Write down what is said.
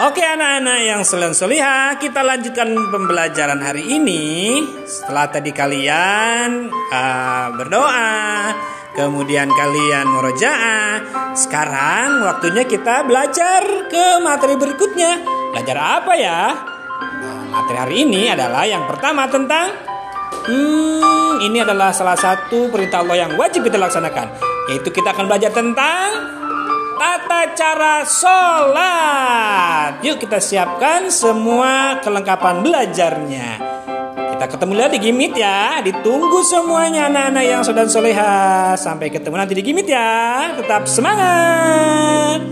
Oke anak-anak yang selen soliha Kita lanjutkan pembelajaran hari ini Setelah tadi kalian uh, berdoa Kemudian kalian merojaah Sekarang waktunya kita belajar ke materi berikutnya Belajar apa ya? Nah, materi hari ini adalah yang pertama tentang Hmm, ini adalah salah satu perintah Allah yang wajib kita laksanakan Yaitu kita akan belajar tentang tata cara sholat. Yuk kita siapkan semua kelengkapan belajarnya. Kita ketemu lagi di Gimit ya. Ditunggu semuanya anak-anak yang sudah soleha. Sampai ketemu nanti di Gimit ya. Tetap semangat.